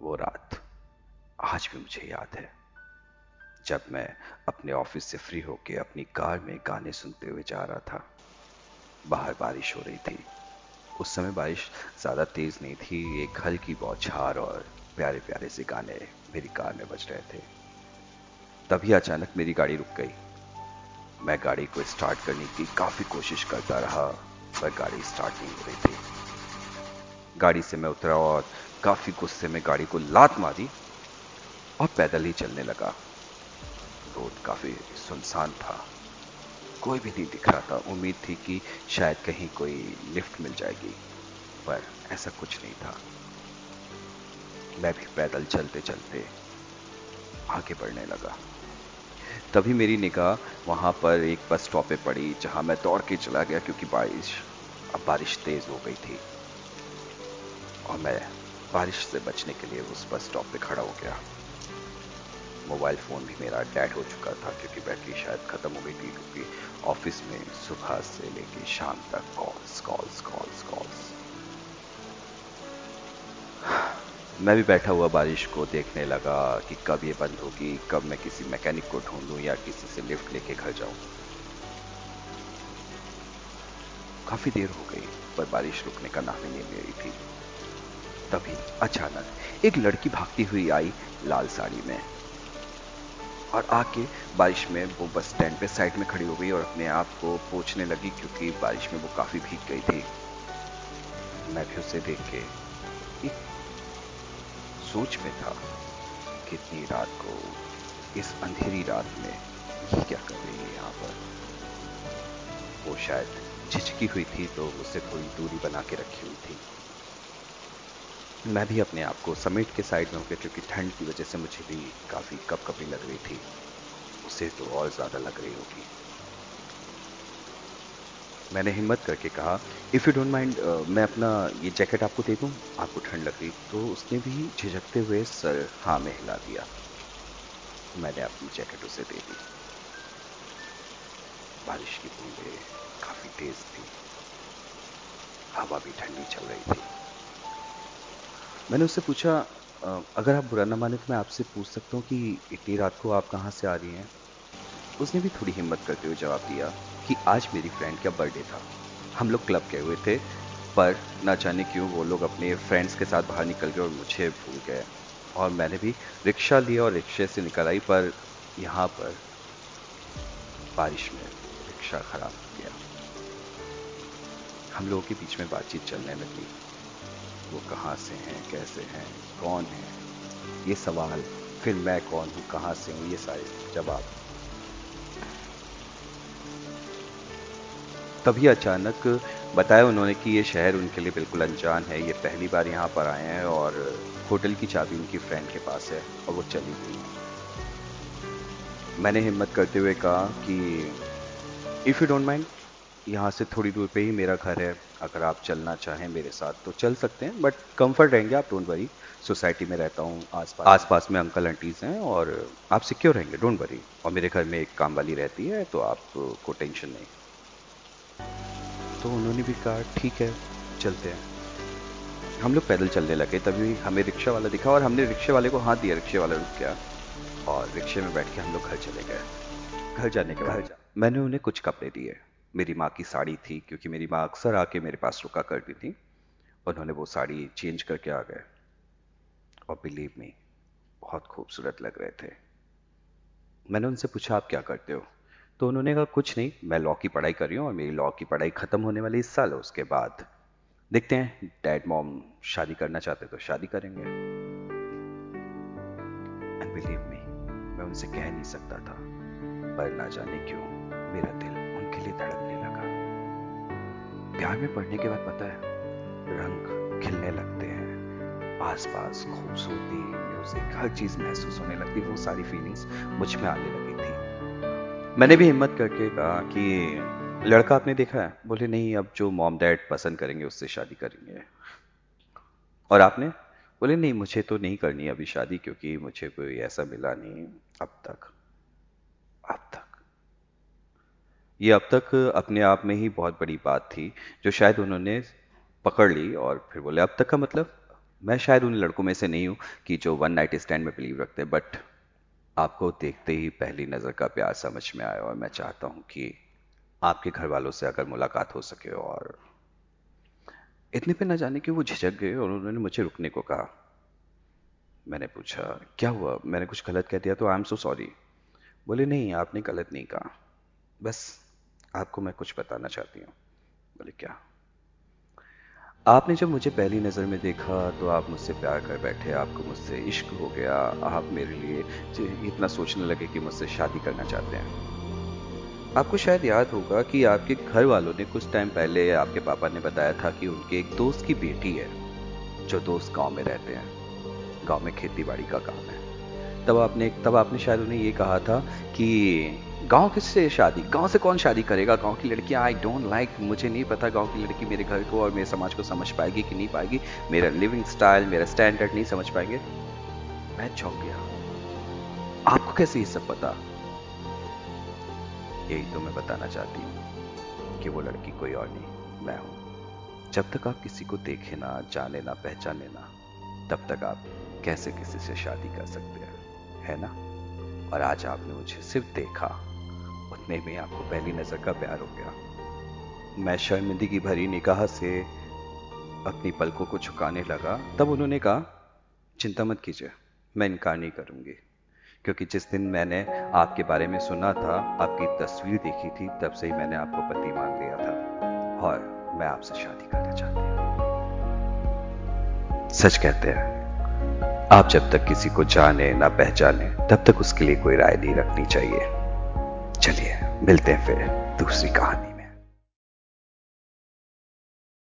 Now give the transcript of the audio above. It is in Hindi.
वो रात। आज भी मुझे याद है, जब मैं अपने ऑफ़िस से फ्री होके अपनी कार में गाने सुनते हुए जा रहा था। बाहर बारिश हो रही थी। उस समय बारिश ज़्यादा तेज़ नहीं थी, एक हल्की बौछार और प्यारे प्यारे से गाने मेरी कार में बज रहे थे। तभी अचानक मेरी गाड़ी रुक गई। मैं गाड़ी को स्टार्ट करने की काफ़ी कोशिश करता रहा, पर गाड़ी स्टार्ट नहीं हो रही थी। गाड़ी से मैं उतरा और काफ़ी गुस्से में गाड़ी को लात मारी और पैदल ही चलने लगा। रोड काफ़ी सुनसान था। कोई भी नहीं दिख रहा था। उम्मीद थी कि शायद कहीं कोई लिफ्ट मिल जाएगी, पर ऐसा कुछ नहीं था। मैं भी पैदल चलते चलते आगे बढ़ने लगा। तभी मेरी निगाह वहाँ पर एक बस स्टॉप पे पड़ी, जहाँ मैं दौड़ के चला गया, क्योंकि बारिश, अब बारिश तेज हो गई थी। और मैं बारिश से बचने के लिए उस बस स्टॉप पे खड़ा हो गया। मोबाइल फ़ोन भी मेरा डेड हो चुका था क्योंकि बैटरी शायद ख़त्म हो गई थी क्योंकि ऑफ़िस में सुबह से लेके शाम तक कॉल्स कॉल्स कॉल्स कॉल्स मैं भी बैठा हुआ बारिश को देखने लगा कि कब ये बंद होगी, कब मैं किसी मैकेनिक को ढूंढूं या किसी से लिफ्ट लेके घर जाऊँ। काफ़ी देर हो गई, पर बारिश रुकने का नाम ही नहीं ले रही थी। तभी अचानक एक लड़की भागती हुई आई लाल साड़ी में। और आके बारिश में वो बस स्टैंड पे साइड में खड़ी हो गई और अपने आप को पोछने लगी क्योंकि बारिश में वो काफ़ी भीग गई थी। मैं भी उसे देख के एक सोच में था, कितनी रात को इस अंधेरी रात में ये क्या कर रही है यहाँ पर। वो शायद झिझकी हुई थी तो उससे थोड़ी दूरी बना के रखी हुई थी। मैं भी अपने आप को समेट के साइड में हो गया क्योंकि ठंड की वजह से मुझे भी काफ़ी कप कपी लग रही थी। उसे तो और ज़्यादा लग रही होगी। मैंने हिम्मत करके कहा इफ़ यू डोंट माइंड मैं अपना ये जैकेट आपको दे दूँ? आपको ठंड लग रही तो उसने भी झिझकते हुए सर हाँ में हिला दिया। मैंने अपनी जैकेट उसे दे दी। बारिश की बूंदें काफ़ी तेज थी। हवा भी ठंडी चल रही थी। मैंने उससे पूछा अगर आप बुरा ना माने तो मैं आपसे पूछ सकता हूँ कि इतनी रात को आप कहाँ से आ रही हैं? उसने भी थोड़ी हिम्मत करते हुए जवाब दिया कि आज मेरी फ्रेंड का बर्थडे था। हम लोग क्लब गए हुए थे, पर ना जाने क्यों वो लोग अपने फ्रेंड्स के साथ बाहर निकल गए और मुझे भूल गए। और मैंने भी रिक्शा लिया और रिक्शे से निकल आई, पर यहाँ पर बारिश में रिक्शा खराब हो गया। हम लोगों के बीच में बातचीत चलने लगी। वो कहाँ से हैं, कैसे हैं, कौन है? ये सवाल, फिर मैं कौन हूँ, कहाँ से हूँ? ये सारे जवाब। तभी अचानक बताया उन्होंने कि ये शहर उनके लिए बिल्कुल अनजान है। ये पहली बार यहाँ पर आए हैं और होटल की चाबी उनकी फ्रेंड के पास है और वो चली गई। मैंने हिम्मत करते हुए कहा कि इफ़ यू डोंट माइंड यहाँ से थोड़ी दूर पे ही मेरा घर है। अगर आप चलना चाहें मेरे साथ तो चल सकते हैं बट कंफर्ट रहेंगे आप डोंट वरी सोसाइटी में रहता हूँ आस पास में अंकल आंटीज़ हैं और आप सिक्योर रहेंगे डोंट वरी और मेरे घर में एक काम वाली रहती है तो आपको टेंशन नहीं। तो उन्होंने भी कहा ठीक है चलते हैं. हम लोग पैदल चलने लगे तभी हमें रिक्शा वाला दिखा और हमने रिक्शे वाले को हाथ दिया रिक्शे वाला रुक गया। और रिक्शे में बैठ के हम लोग घर चले गए। घर जाने के बाद मैंने उन्हें कुछ कपड़े दिए। मेरी माँ की साड़ी थी, क्योंकि मेरी माँ अक्सर आके मेरे पास रुका करती थी। उन्होंने वो साड़ी चेंज करके आ गए। और बिलीव मी बहुत खूबसूरत लग रहे थे। मैंने उनसे पूछा, आप क्या करते हो? तो उन्होंने कहा, कुछ नहीं, मैं लॉ की पढ़ाई कर रही हूँ और मेरी लॉ की पढ़ाई खत्म होने वाली इस साल है, उसके बाद। देखते हैं डैड मॉम शादी करना चाहते तो शादी करेंगे। बिलीव मी मैं उनसे कह नहीं सकता था, पर ना जाने क्यों, मेरा दिल धड़कने लगा। प्यार में पढ़ने के बाद पता है, रंग खिलने लगते हैं। आसपास खूबसूरती म्यूज़िक हर चीज़ महसूस होने लगती, वो सारी फीलिंग्स मुझमें आने लगी थी। मैंने भी हिम्मत करके कहा कि, लड़का आपने देखा है? बोले, नहीं, अब जो मॉम डैड पसंद करेंगे, उससे शादी करेंगे। और आपने? बोले, नहीं, मुझे तो नहीं करनी अभी शादी, क्योंकि मुझे कोई ऐसा मिला नहीं, अब तक अब तक ये अब तक अपने आप में ही बहुत बड़ी बात थी, जो शायद उन्होंने पकड़ ली और फिर बोले, अब तक का मतलब मैं शायद उन लड़कों में से नहीं हूँ कि जो वन नाइट स्टैंड में बिलीव रखते हैं, बट आपको देखते ही पहली नज़र का प्यार समझ में आया और मैं चाहता हूँ कि आपके घर वालों से अगर मुलाकात हो सके और इतने पे ना जाने कि वो झिझक गए और उन्होंने मुझे रुकने को कहा। मैंने पूछा, क्या हुआ? मैंने कुछ गलत कह दिया तो आई एम सो सॉरी बोले, नहीं, आपने गलत नहीं कहा। बस आपको मैं कुछ बताना चाहती हूँ। बोले, क्या? आपने जब मुझे पहली नज़र में देखा तो आप मुझसे प्यार कर बैठे, आपको मुझसे इश्क हो गया, आप मेरे लिए इतना सोचने लगे कि मुझसे शादी करना चाहते हैं। आपको शायद याद होगा कि आपके घर वालों ने कुछ टाइम पहले आपके पापा ने बताया था कि उनके एक दोस्त की बेटी है, जो दोस्त गाँव में रहते हैं। गाँव में खेती बाड़ी का काम है। तब आपने तब आपने शायद उन्हें ये कहा था कि गाँव किससे शादी? गाँव से कौन शादी करेगा? गाँव की लड़कियाँ आई डोंट लाइक मुझे नहीं पता गाँव की लड़की मेरे घर को और मेरे समाज को समझ पाएगी कि नहीं पाएगी। मेरा लिविंग स्टाइल मेरा स्टैंडर्ड नहीं समझ पाएँगे। मैं चौंक गया। आपको कैसे ये सब पता? यही तो मैं बताना चाहती हूँ कि वो लड़की कोई और नहीं, मैं हूँ। जब तक आप किसी को देखे ना, जाने ना, पहचाने ना, तब तक आप कैसे किसी से शादी कर सकते हैं? है ना? और आज आपने मुझे सिर्फ़ देखा। उतने में आपको पहली नज़र का प्यार हो गया। मैं शर्मिंदगी भरी निगाह से अपनी पलकों को झुकाने लगा। तब उन्होंने कहा, चिंता मत कीजिए, मैं इनकार नहीं करूँगी। क्योंकि जिस दिन मैंने आपके बारे में सुना था, आपकी तस्वीर देखी थी, तब से ही मैंने आपको पति मान लिया था। और मैं आपसे शादी करना चाहती हूँ। सच कहते हैं, आप जब तक किसी को जाने ना पहचाने, तब तक उसके लिए कोई राय नहीं रखनी चाहिए। चलिए मिलते हैं फिर दूसरी कहानी